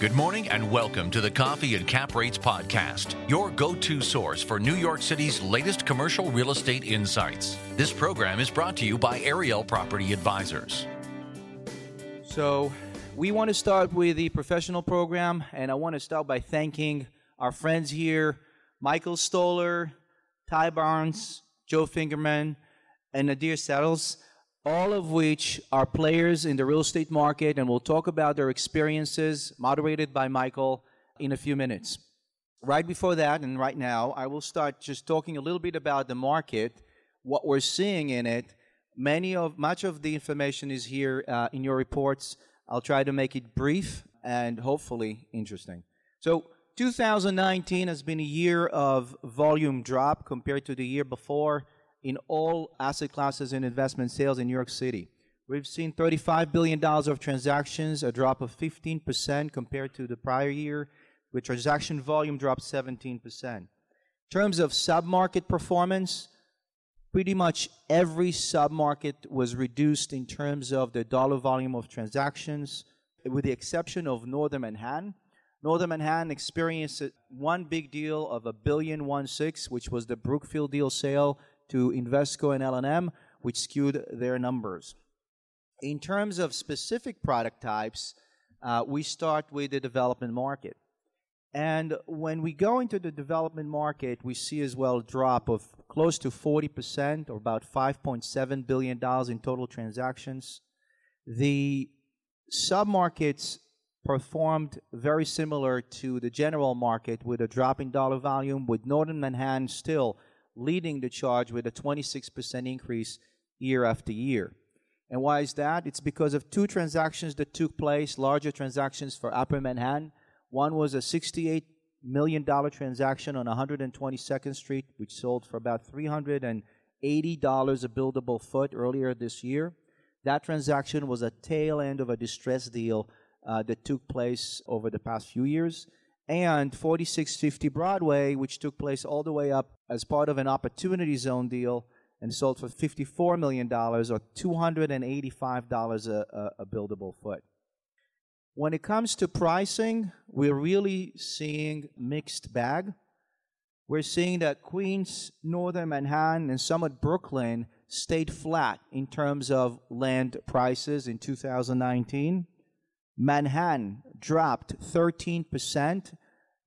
Good morning and welcome to the Coffee and Cap Rates Podcast, your go to source for New York City's latest commercial real estate insights. This program is brought to you by Ariel Property Advisors. So, we want to start with the professional program, and I want to start by thanking our friends here Michael Stoller, Ty Barnes, Joe Fingerman, and Nadir Settles all of which are players in the real estate market, and we'll talk about their experiences, moderated by Michael, in a few minutes. Right before that, and right now, I will start just talking a little bit about the market, what we're seeing in it. Many of much of the information is here uh, in your reports. I'll try to make it brief and hopefully interesting. So, 2019 has been a year of volume drop compared to the year before in all asset classes and investment sales in New York City. We've seen $35 billion of transactions, a drop of 15% compared to the prior year, with transaction volume dropped 17%. In terms of submarket performance, pretty much every submarket was reduced in terms of the dollar volume of transactions, with the exception of Northern Manhattan. Northern Manhattan experienced one big deal of a billion one six, which was the Brookfield deal sale to Invesco and L&M, which skewed their numbers. In terms of specific product types, uh, we start with the development market. And when we go into the development market, we see as well a drop of close to 40% or about $5.7 billion in total transactions. The submarkets performed very similar to the general market with a drop in dollar volume, with Northern Manhattan still leading the charge with a 26% increase year after year. And why is that? It's because of two transactions that took place, larger transactions for Upper Manhattan. One was a $68 million transaction on 122nd Street, which sold for about $380 a buildable foot earlier this year. That transaction was a tail end of a distressed deal uh, that took place over the past few years and 4650 Broadway, which took place all the way up as part of an opportunity zone deal and sold for $54 million or $285 a, a, a buildable foot. When it comes to pricing, we're really seeing mixed bag. We're seeing that Queens, Northern Manhattan, and somewhat Brooklyn stayed flat in terms of land prices in 2019. Manhattan dropped 13%,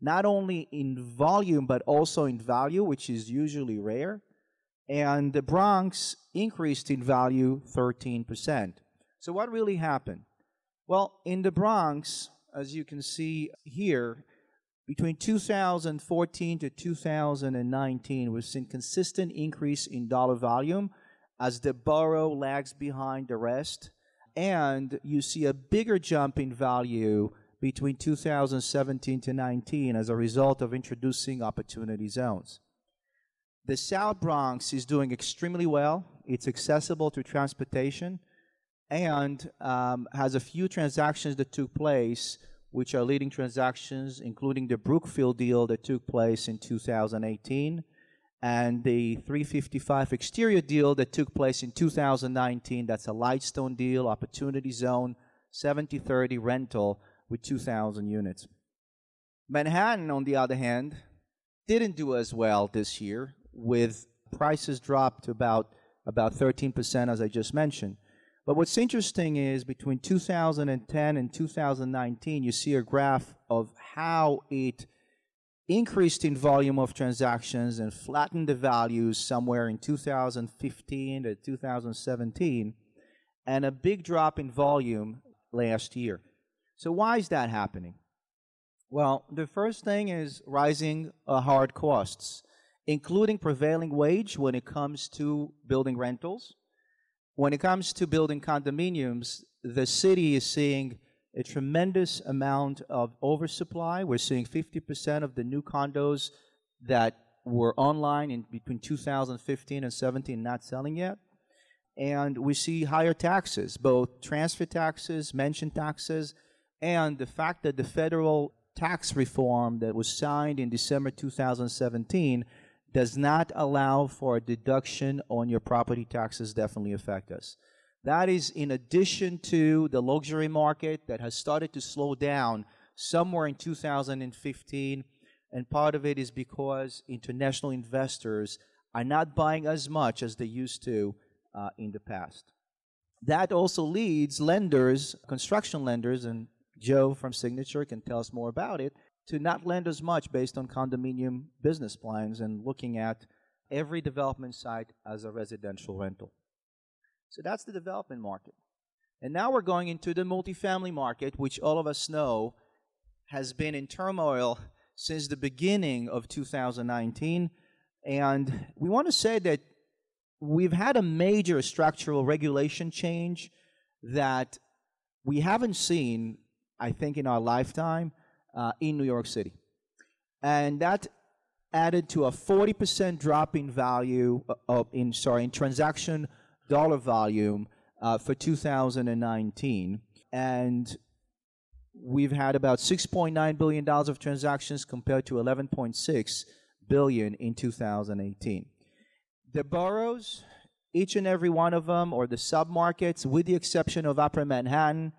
not only in volume, but also in value, which is usually rare. And the Bronx increased in value 13%. So, what really happened? Well, in the Bronx, as you can see here, between 2014 to 2019, we've seen consistent increase in dollar volume as the borough lags behind the rest and you see a bigger jump in value between 2017 to 19 as a result of introducing opportunity zones. The South Bronx is doing extremely well. It's accessible to transportation and um, has a few transactions that took place, which are leading transactions, including the Brookfield deal that took place in 2018 and the 355 exterior deal that took place in 2019. That's a Lightstone deal, Opportunity Zone, 70-30 rental with 2,000 units. Manhattan, on the other hand, didn't do as well this year, with prices dropped to about about 13%, as I just mentioned. But what's interesting is between 2010 and 2019, you see a graph of how it increased in volume of transactions and flattened the values somewhere in 2015 to 2017, and a big drop in volume last year. So, why is that happening? Well, the first thing is rising uh, hard costs, including prevailing wage when it comes to building rentals. When it comes to building condominiums, the city is seeing a tremendous amount of oversupply. We're seeing 50% of the new condos that were online in between 2015 and 17 not selling yet. And we see higher taxes, both transfer taxes, mansion taxes, and the fact that the federal tax reform that was signed in December 2017 does not allow for a deduction on your property taxes definitely affect us. That is in addition to the luxury market that has started to slow down somewhere in 2015. And part of it is because international investors are not buying as much as they used to uh, in the past. That also leads lenders, construction lenders, and Joe from Signature can tell us more about it, to not lend as much based on condominium business plans and looking at every development site as a residential rental. So that's the development market. And now we're going into the multifamily market, which all of us know has been in turmoil since the beginning of 2019. And we want to say that we've had a major structural regulation change that we haven't seen, I think, in our lifetime uh, in New York City. And that added to a 40% drop in value uh, of, in sorry in transaction dollar volume uh, for 2019 and we've had about 6.9 billion dollars of transactions compared to 11.6 billion in 2018 the boroughs each and every one of them or the submarkets with the exception of upper manhattan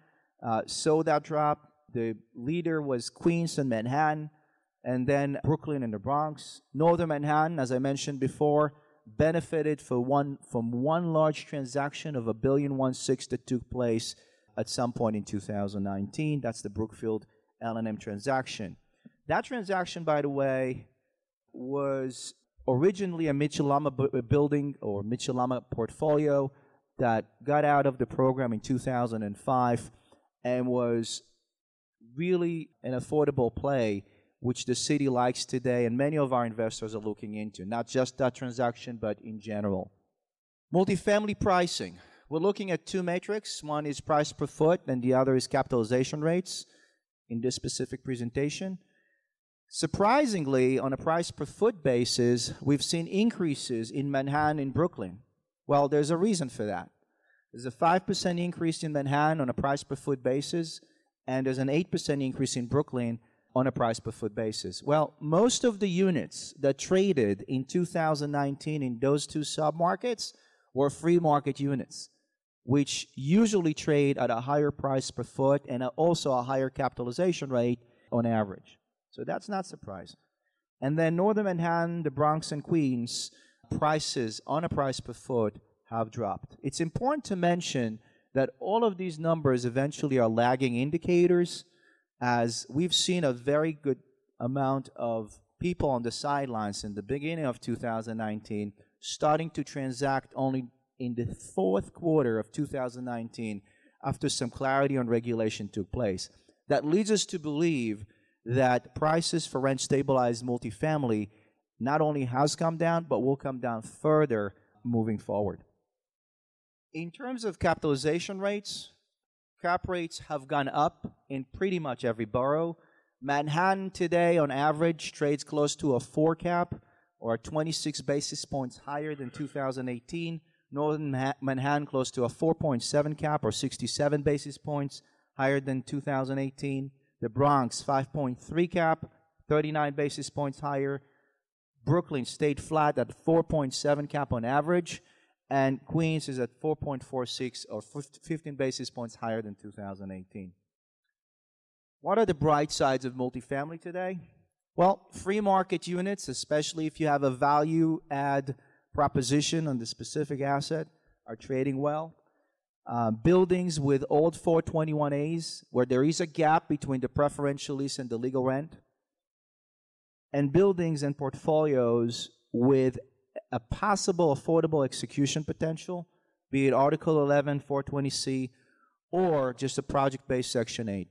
uh, that drop the leader was queens and manhattan and then Brooklyn and the Bronx. Northern Manhattan, as I mentioned before, benefited one, from one large transaction of a billion one six that took place at some point in 2019. That's the Brookfield L&M transaction. That transaction, by the way, was originally a Mitchell-Lama building or Mitchell-Lama portfolio that got out of the program in 2005 and was really an affordable play which the city likes today and many of our investors are looking into, not just that transaction, but in general. Multifamily pricing. We're looking at two metrics. One is price per foot, and the other is capitalization rates in this specific presentation. Surprisingly, on a price per foot basis, we've seen increases in Manhattan and Brooklyn. Well, there's a reason for that. There's a 5% increase in Manhattan on a price per foot basis, and there's an 8% increase in Brooklyn on a price per foot basis? Well, most of the units that traded in 2019 in those two submarkets were free market units, which usually trade at a higher price per foot and also a higher capitalization rate on average. So that's not surprising. And then Northern Manhattan, the Bronx, and Queens prices on a price per foot have dropped. It's important to mention that all of these numbers eventually are lagging indicators as we've seen a very good amount of people on the sidelines in the beginning of 2019 starting to transact only in the fourth quarter of 2019 after some clarity on regulation took place. That leads us to believe that prices for rent stabilized multifamily not only has come down, but will come down further moving forward. In terms of capitalization rates, cap rates have gone up in pretty much every borough. Manhattan today, on average, trades close to a four cap or 26 basis points higher than 2018. Northern Manhattan close to a 4.7 cap or 67 basis points higher than 2018. The Bronx 5.3 cap, 39 basis points higher. Brooklyn stayed flat at 4.7 cap on average and Queens is at 4.46 or 15 basis points higher than 2018. What are the bright sides of multifamily today? Well, free market units, especially if you have a value add proposition on the specific asset, are trading well. Uh, buildings with old 421As, where there is a gap between the preferential lease and the legal rent, and buildings and portfolios with a possible affordable execution potential, be it Article 11, 420C, or just a project based Section 8.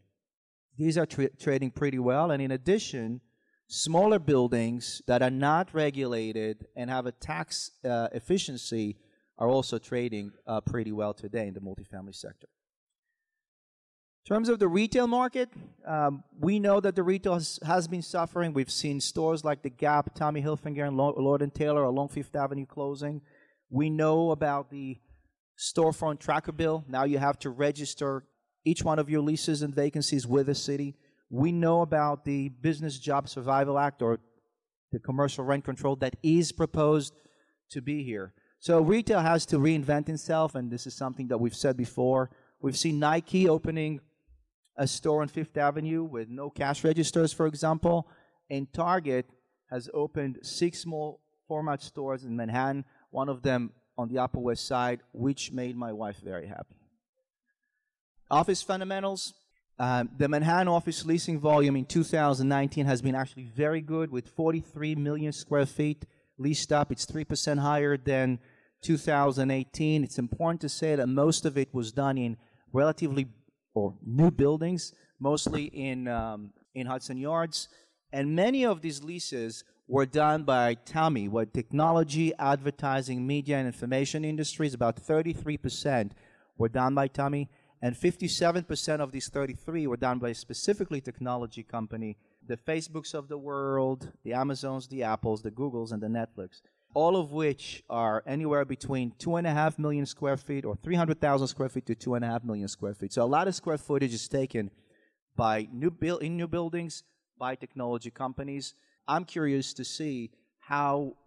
These are tra- trading pretty well, and in addition, smaller buildings that are not regulated and have a tax uh, efficiency are also trading uh, pretty well today in the multifamily sector. In terms of the retail market, um, we know that the retail has, has, been suffering. We've seen stores like the Gap, Tommy Hilfiger, and Lord Taylor along Fifth Avenue closing. We know about the storefront tracker bill. Now you have to register each one of your leases and vacancies with the city. We know about the Business Job Survival Act or the commercial rent control that is proposed to be here. So retail has to reinvent itself, and this is something that we've said before. We've seen Nike opening a store on Fifth Avenue with no cash registers, for example. And Target has opened six small format stores in Manhattan, one of them on the Upper West Side, which made my wife very happy. Office fundamentals. Um, the Manhattan office leasing volume in 2019 has been actually very good with 43 million square feet leased up. It's 3% higher than 2018. It's important to say that most of it was done in relatively or new buildings, mostly in, um, in Hudson Yards. And many of these leases were done by TAMI, what technology, advertising, media, and information industries. About 33% were done by TAMI, and 57% of these 33 were done by specifically technology company, the Facebooks of the world, the Amazons, the Apples, the Googles, and the Netflix all of which are anywhere between two and a half million square feet or 300,000 square feet to two and a half million square feet. So a lot of square footage is taken by new build in new buildings by technology companies. I'm curious to see how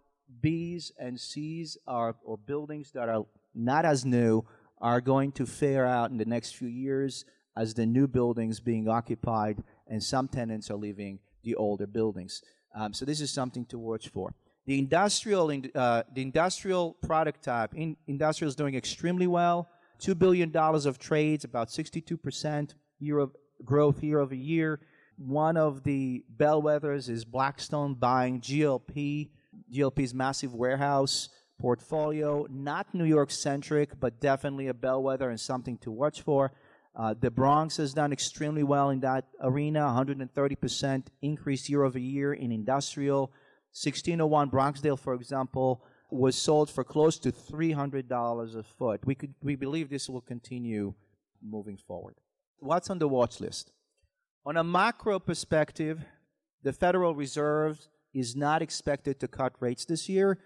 Bs and Cs are or buildings that are not as new are going to fare out in the next few years as the new buildings being occupied and some tenants are leaving the older buildings. Um, so this is something to watch for. The industrial, uh, the industrial product type, in, industrial is doing extremely well. $2 billion of trades, about 62% year of growth year over year. One of the bellwethers is Blackstone buying GLP, GLP's massive warehouse portfolio. Not New York centric, but definitely a bellwether and something to watch for. Uh, the Bronx has done extremely well in that arena, 130% increase year over year in industrial. 1601 Bronxdale, for example, was sold for close to $300 a foot. We, could, we believe this will continue moving forward. What's on the watch list? On a macro perspective, the Federal Reserve is not expected to cut rates this year,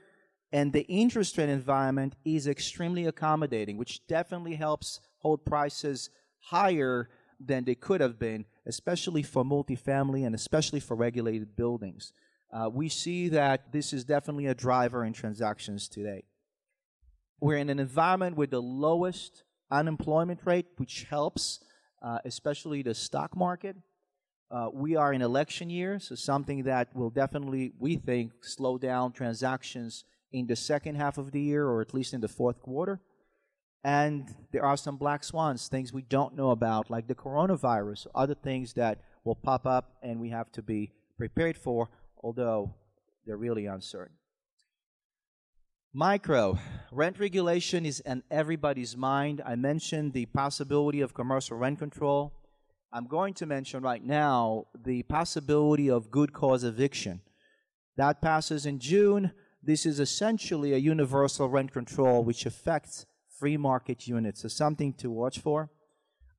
and the interest rate environment is extremely accommodating, which definitely helps hold prices higher than they could have been, especially for multifamily and especially for regulated buildings uh, we see that this is definitely a driver in transactions today. We're in an environment with the lowest unemployment rate, which helps, uh, especially the stock market. Uh, we are in election year, so something that will definitely, we think, slow down transactions in the second half of the year or at least in the fourth quarter. And there are some black swans, things we don't know about, like the coronavirus, other things that will pop up and we have to be prepared for although they're really uncertain. Micro rent regulation is in everybody's mind. I mentioned the possibility of commercial rent control. I'm going to mention right now the possibility of good cause eviction. That passes in June. This is essentially a universal rent control which affects free market units, so something to watch for.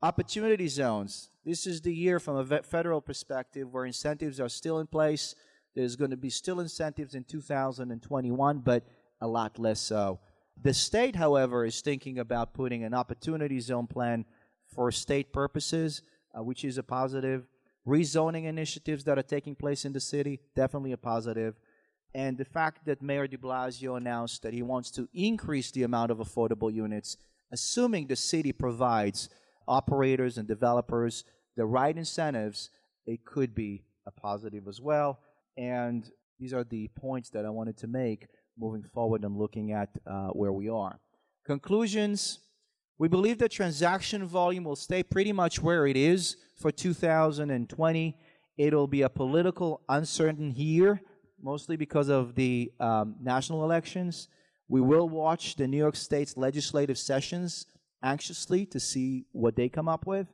Opportunity zones. This is the year from a federal perspective where incentives are still in place there's going to be still incentives in 2021, but a lot less so. The state, however, is thinking about putting an opportunity zone plan for state purposes, uh, which is a positive. Rezoning initiatives that are taking place in the city, definitely a positive. And the fact that Mayor de Blasio announced that he wants to increase the amount of affordable units, assuming the city provides operators and developers the right incentives, it could be a positive as well. And these are the points that I wanted to make moving forward and looking at uh, where we are. Conclusions We believe that transaction volume will stay pretty much where it is for 2020. It'll be a political uncertain year, mostly because of the um, national elections. We will watch the New York State's legislative sessions anxiously to see what they come up with.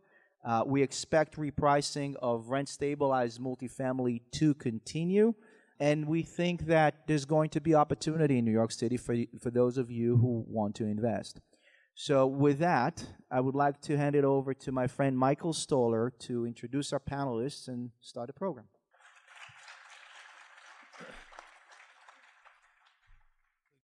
Uh, we expect repricing of rent stabilized multifamily to continue. And we think that there's going to be opportunity in New York City for, for those of you who want to invest. So, with that, I would like to hand it over to my friend Michael Stoller to introduce our panelists and start the program.